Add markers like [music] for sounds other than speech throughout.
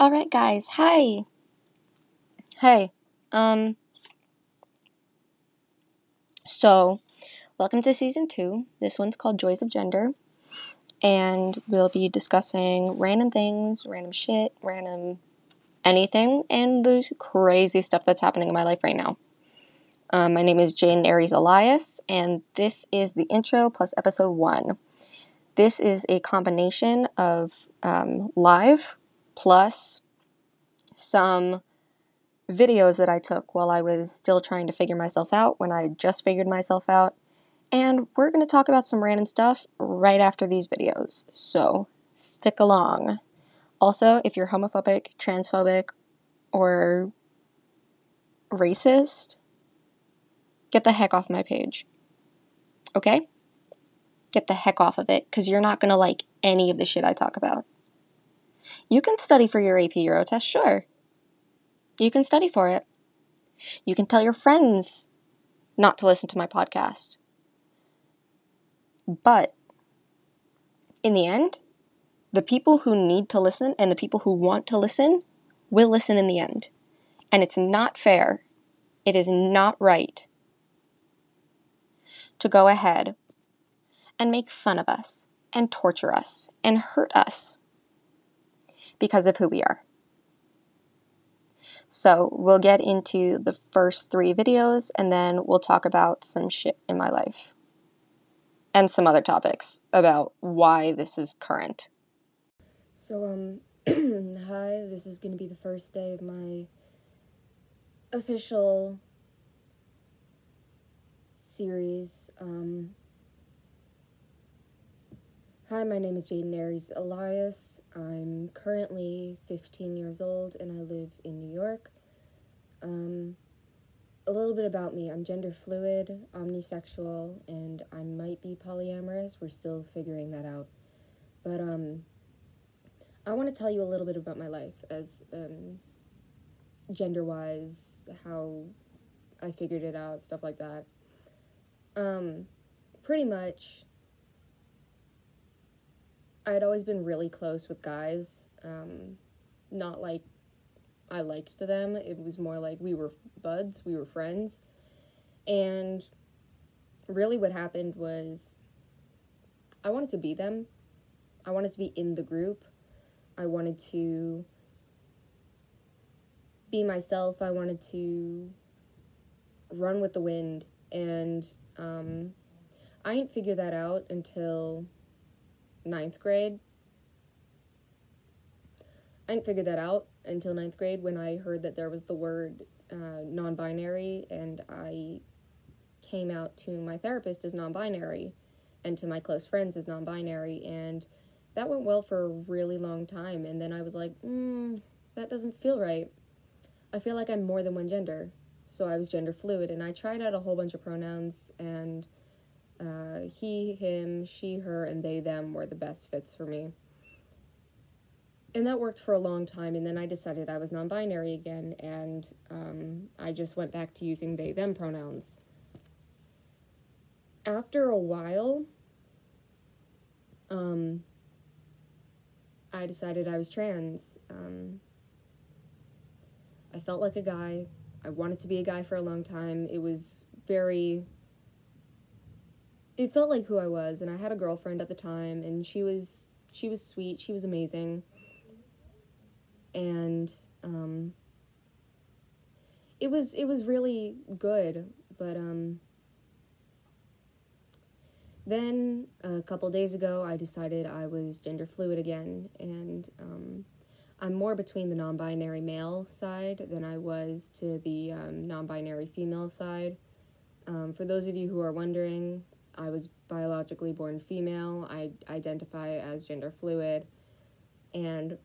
All right, guys. Hi. Hey. Um. So, welcome to season two. This one's called Joys of Gender, and we'll be discussing random things, random shit, random anything, and the crazy stuff that's happening in my life right now. Um, my name is Jaden Aries Elias, and this is the intro plus episode one. This is a combination of um, live plus some videos that I took while I was still trying to figure myself out when I just figured myself out. And we're going to talk about some random stuff right after these videos. So stick along. Also, if you're homophobic, transphobic, or racist, get the heck off my page. Okay? Get the heck off of it because you're not going to like any of the shit I talk about. You can study for your AP Euro test, sure. You can study for it. You can tell your friends not to listen to my podcast. But in the end, the people who need to listen and the people who want to listen will listen in the end. And it's not fair. It is not right to go ahead and make fun of us and torture us and hurt us because of who we are. So we'll get into the first three videos and then we'll talk about some shit in my life and some other topics about why this is current. So, um, [clears throat] hi, this is going to be the first day of my official series. Um, Hi, my name is Jaden Aries Elias. I'm currently 15 years old and I live in New York. Um, a little bit about me I'm gender fluid, omnisexual, and I might be polyamorous. We're still figuring that out. But um, I want to tell you a little bit about my life as um, gender wise, how I figured it out, stuff like that. Um, pretty much I had always been really close with guys. Um, not like I liked them. It was more like we were buds, we were friends. And really what happened was I wanted to be them. I wanted to be in the group. I wanted to be myself. I wanted to run with the wind. And um, I didn't figure that out until ninth grade. I didn't figure that out until ninth grade when I heard that there was the word uh, non binary, and I came out to my therapist as non binary and to my close friends as non binary, and that went well for a really long time. And then I was like, mm, that doesn't feel right. I feel like I'm more than one gender. So I was gender fluid, and I tried out a whole bunch of pronouns and uh, he, him, she, her, and they, them were the best fits for me. And that worked for a long time, and then I decided I was non binary again, and um, I just went back to using they, them pronouns. After a while, um, I decided I was trans. Um, I felt like a guy. I wanted to be a guy for a long time. It was very it felt like who I was and I had a girlfriend at the time and she was she was sweet, she was amazing. And um it was it was really good, but um then a couple days ago I decided I was gender fluid again and um I'm more between the non-binary male side than I was to the um, non-binary female side. Um, for those of you who are wondering, I was biologically born female. I identify as gender fluid. And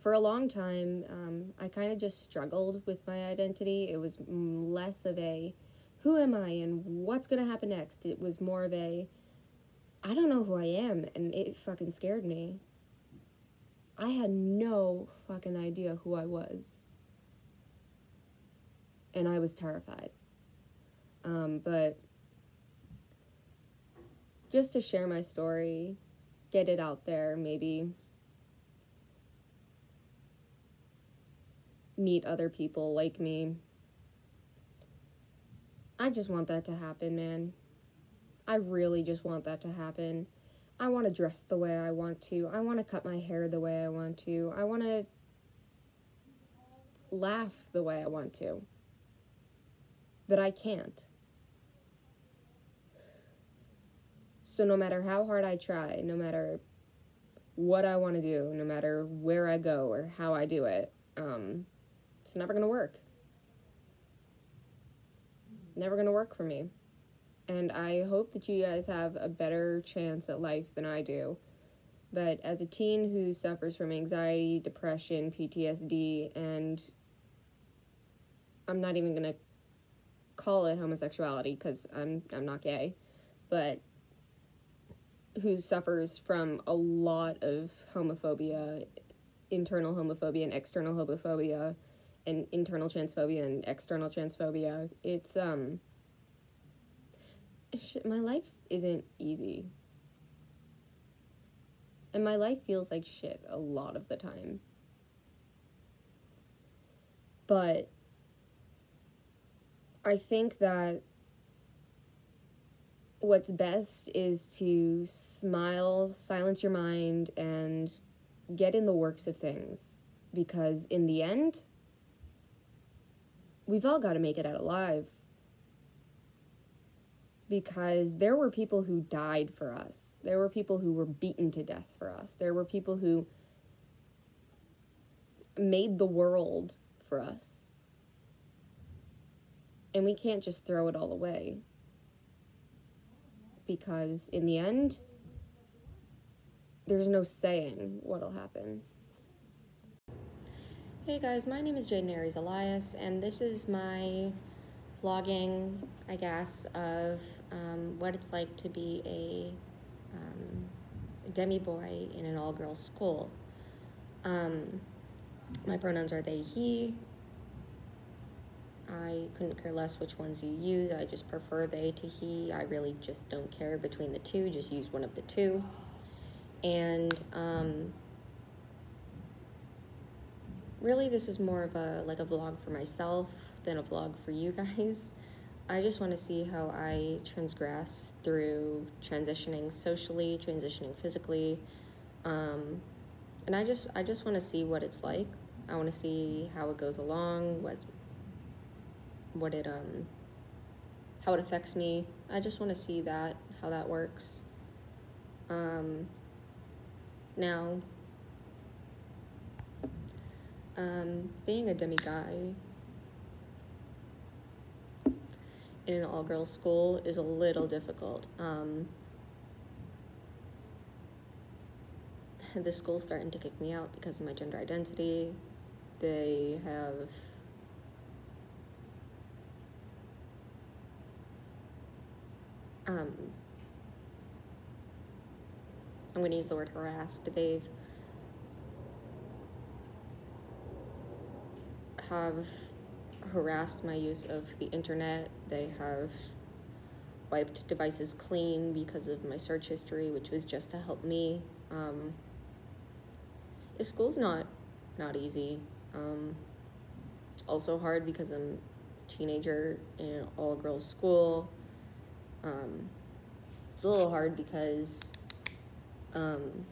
for a long time, um, I kind of just struggled with my identity. It was less of a who am I and what's going to happen next. It was more of a I don't know who I am. And it fucking scared me. I had no fucking idea who I was. And I was terrified. Um, but just to share my story, get it out there, maybe meet other people like me. I just want that to happen, man. I really just want that to happen. I want to dress the way I want to. I want to cut my hair the way I want to. I want to laugh the way I want to. But I can't. So no matter how hard I try, no matter what I want to do, no matter where I go or how I do it, um, it's never going to work. Never going to work for me. And I hope that you guys have a better chance at life than I do. But as a teen who suffers from anxiety, depression, PTSD, and I'm not even going to call it homosexuality because I'm I'm not gay, but who suffers from a lot of homophobia, internal homophobia and external homophobia, and internal transphobia and external transphobia. It's um shit, my life isn't easy. And my life feels like shit a lot of the time. But I think that what's best is to smile, silence your mind, and get in the works of things. Because in the end, we've all got to make it out alive. Because there were people who died for us, there were people who were beaten to death for us, there were people who made the world for us. And we can't just throw it all away because in the end, there's no saying what'll happen. Hey guys, my name is Jaden Aries Elias, and this is my vlogging, I guess, of um, what it's like to be a um, demi boy in an all girls school. Um, my pronouns are they, he. I couldn't care less which ones you use. I just prefer they to he. I really just don't care between the two. Just use one of the two. And um, really, this is more of a like a vlog for myself than a vlog for you guys. I just want to see how I transgress through transitioning socially, transitioning physically, um, and I just I just want to see what it's like. I want to see how it goes along, what what it um how it affects me. I just want to see that how that works. Um, now, um, being a demi guy in an all girls school is a little difficult. Um, the school's starting to kick me out because of my gender identity. They have um, I'm going to use the word harassed. They've have harassed my use of the internet. They have wiped devices clean because of my search history, which was just to help me. Um, the school's not not easy. Um, it's also hard because I'm a teenager in an all girls school. Um, it's a little hard because, um,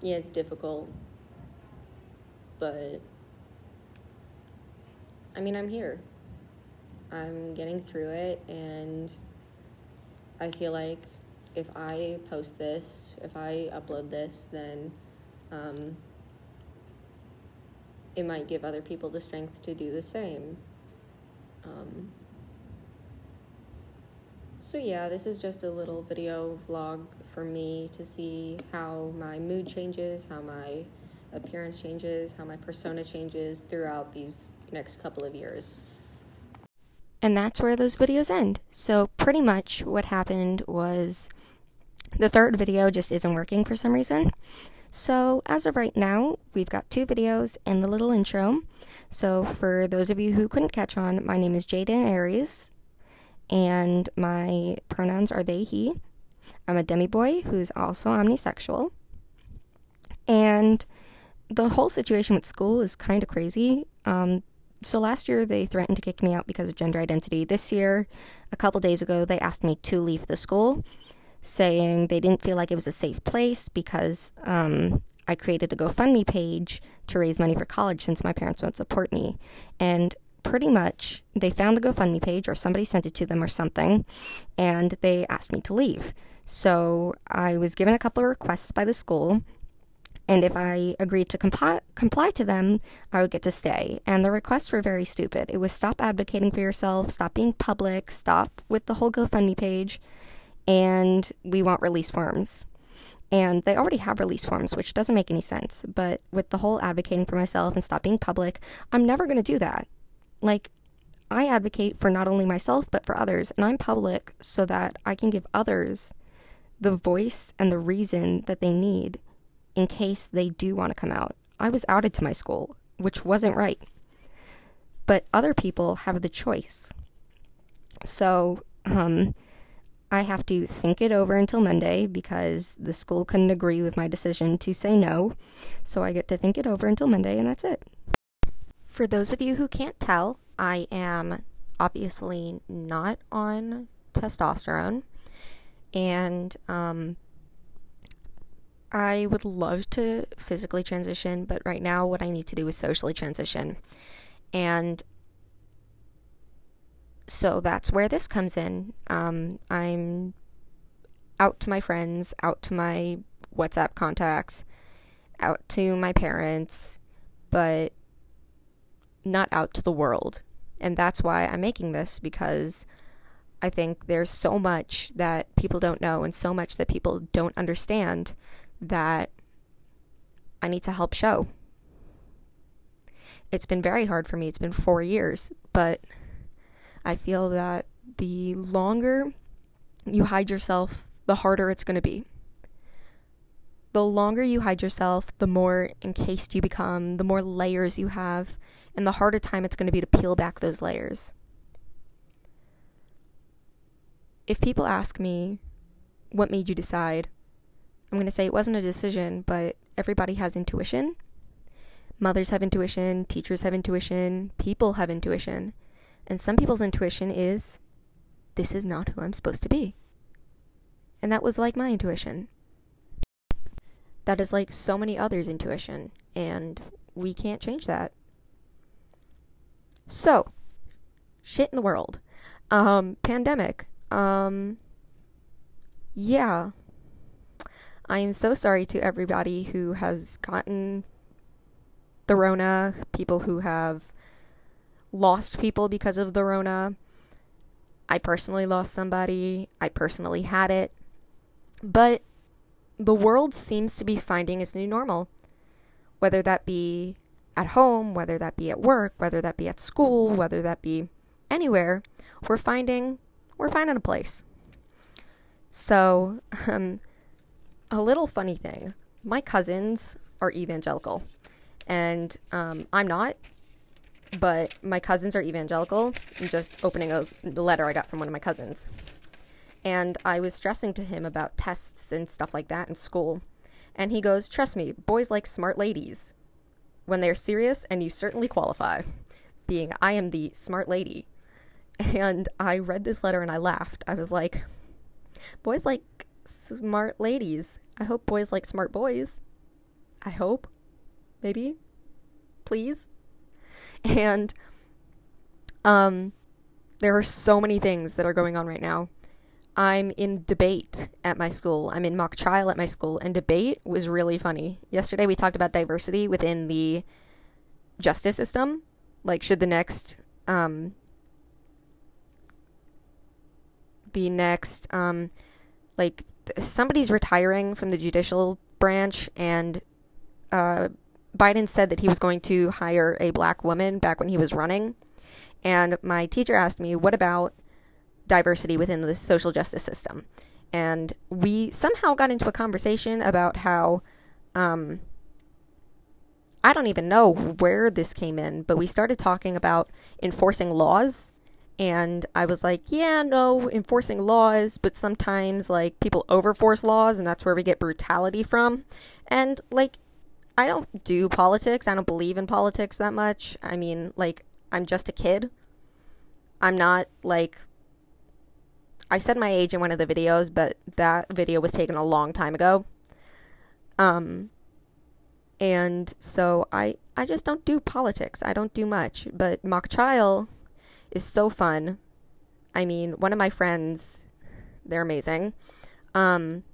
yeah, it's difficult, but I mean, I'm here. I'm getting through it, and I feel like if I post this, if I upload this, then um, it might give other people the strength to do the same. Um, so yeah, this is just a little video vlog for me to see how my mood changes, how my appearance changes, how my persona changes throughout these next couple of years. And that's where those videos end. So pretty much what happened was the third video just isn't working for some reason. So as of right now, we've got two videos and the little intro. So for those of you who couldn't catch on, my name is Jaden Aries and my pronouns are they, he. I'm a demi boy who's also omnisexual. And the whole situation with school is kind of crazy. Um, so last year they threatened to kick me out because of gender identity. This year, a couple days ago, they asked me to leave the school, saying they didn't feel like it was a safe place because um, I created a GoFundMe page to raise money for college since my parents won't support me. And pretty much they found the GoFundMe page or somebody sent it to them or something, and they asked me to leave. So I was given a couple of requests by the school and if I agreed to comply, comply to them, I would get to stay. And the requests were very stupid. It was stop advocating for yourself, stop being public, stop with the whole GoFundMe page, and we want release forms. And they already have release forms, which doesn't make any sense. But with the whole advocating for myself and stop being public, I'm never going to do that. Like, I advocate for not only myself, but for others. And I'm public so that I can give others the voice and the reason that they need in case they do want to come out. I was outed to my school, which wasn't right. But other people have the choice. So, um, I have to think it over until Monday because the school couldn't agree with my decision to say no. So I get to think it over until Monday, and that's it. For those of you who can't tell, I am obviously not on testosterone. And um, I would love to physically transition, but right now, what I need to do is socially transition. And so that's where this comes in. Um, I'm out to my friends, out to my WhatsApp contacts, out to my parents, but not out to the world. And that's why I'm making this because I think there's so much that people don't know and so much that people don't understand that I need to help show. It's been very hard for me. It's been four years, but I feel that the longer you hide yourself, the harder it's going to be. The longer you hide yourself, the more encased you become, the more layers you have, and the harder time it's going to be to peel back those layers. If people ask me, what made you decide? I'm going to say it wasn't a decision, but everybody has intuition. Mothers have intuition, teachers have intuition, people have intuition. And some people's intuition is this is not who I'm supposed to be. And that was like my intuition. That is like so many others' intuition, and we can't change that. So, shit in the world. Um, pandemic. Um, yeah, I am so sorry to everybody who has gotten the Rona, people who have lost people because of the Rona. I personally lost somebody, I personally had it. But the world seems to be finding its new normal, whether that be at home, whether that be at work, whether that be at school, whether that be anywhere. We're finding we're finding a place. So, um, a little funny thing my cousins are evangelical, and um, I'm not, but my cousins are evangelical. I'm just opening a letter I got from one of my cousins. And I was stressing to him about tests and stuff like that in school. And he goes, Trust me, boys like smart ladies when they're serious, and you certainly qualify. Being, I am the smart lady. And I read this letter and I laughed. I was like, Boys like smart ladies. I hope boys like smart boys. I hope. Maybe. Please. And um there are so many things that are going on right now. I'm in debate at my school. I'm in mock trial at my school, and debate was really funny. Yesterday, we talked about diversity within the justice system. Like, should the next, um, the next, um, like somebody's retiring from the judicial branch, and uh, Biden said that he was going to hire a black woman back when he was running. And my teacher asked me, What about diversity within the social justice system? And we somehow got into a conversation about how, um, I don't even know where this came in, but we started talking about enforcing laws and I was like, yeah, no, enforcing laws, but sometimes like people overforce laws and that's where we get brutality from. And like I don't do politics. I don't believe in politics that much. I mean, like I'm just a kid. I'm not like I said my age in one of the videos, but that video was taken a long time ago. Um and so I I just don't do politics. I don't do much, but mock trial is so fun. I mean, one of my friends, they're amazing. Um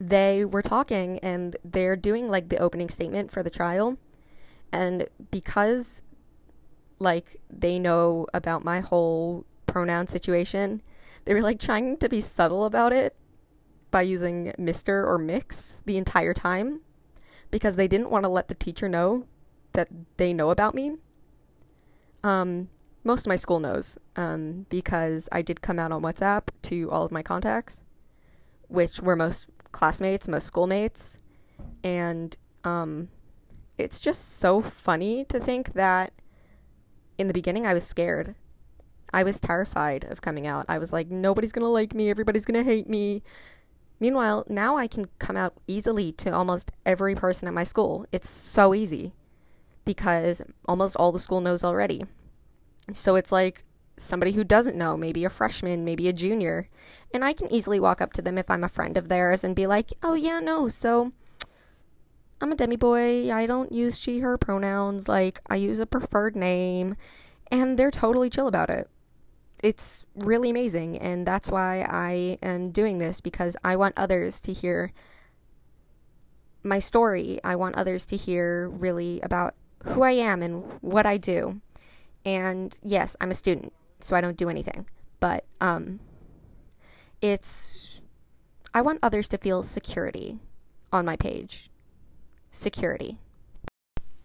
they were talking and they're doing like the opening statement for the trial. And because like they know about my whole pronoun situation, they were like trying to be subtle about it by using Mr. or Mix the entire time because they didn't want to let the teacher know that they know about me. Um, most of my school knows um, because I did come out on WhatsApp to all of my contacts, which were most classmates, most schoolmates, and um, it's just so funny to think that in the beginning I was scared. I was terrified of coming out. I was like, nobody's gonna like me, everybody's gonna hate me. Meanwhile, now I can come out easily to almost every person at my school. It's so easy because almost all the school knows already. So it's like somebody who doesn't know, maybe a freshman, maybe a junior, and I can easily walk up to them if I'm a friend of theirs and be like, "Oh yeah, no, so I'm a demi boy. I don't use she her pronouns. Like I use a preferred name." And they're totally chill about it. It's really amazing, and that's why I am doing this because I want others to hear my story. I want others to hear really about who I am and what I do. And yes, I'm a student so I don't do anything. But um, it's I want others to feel security on my page. Security.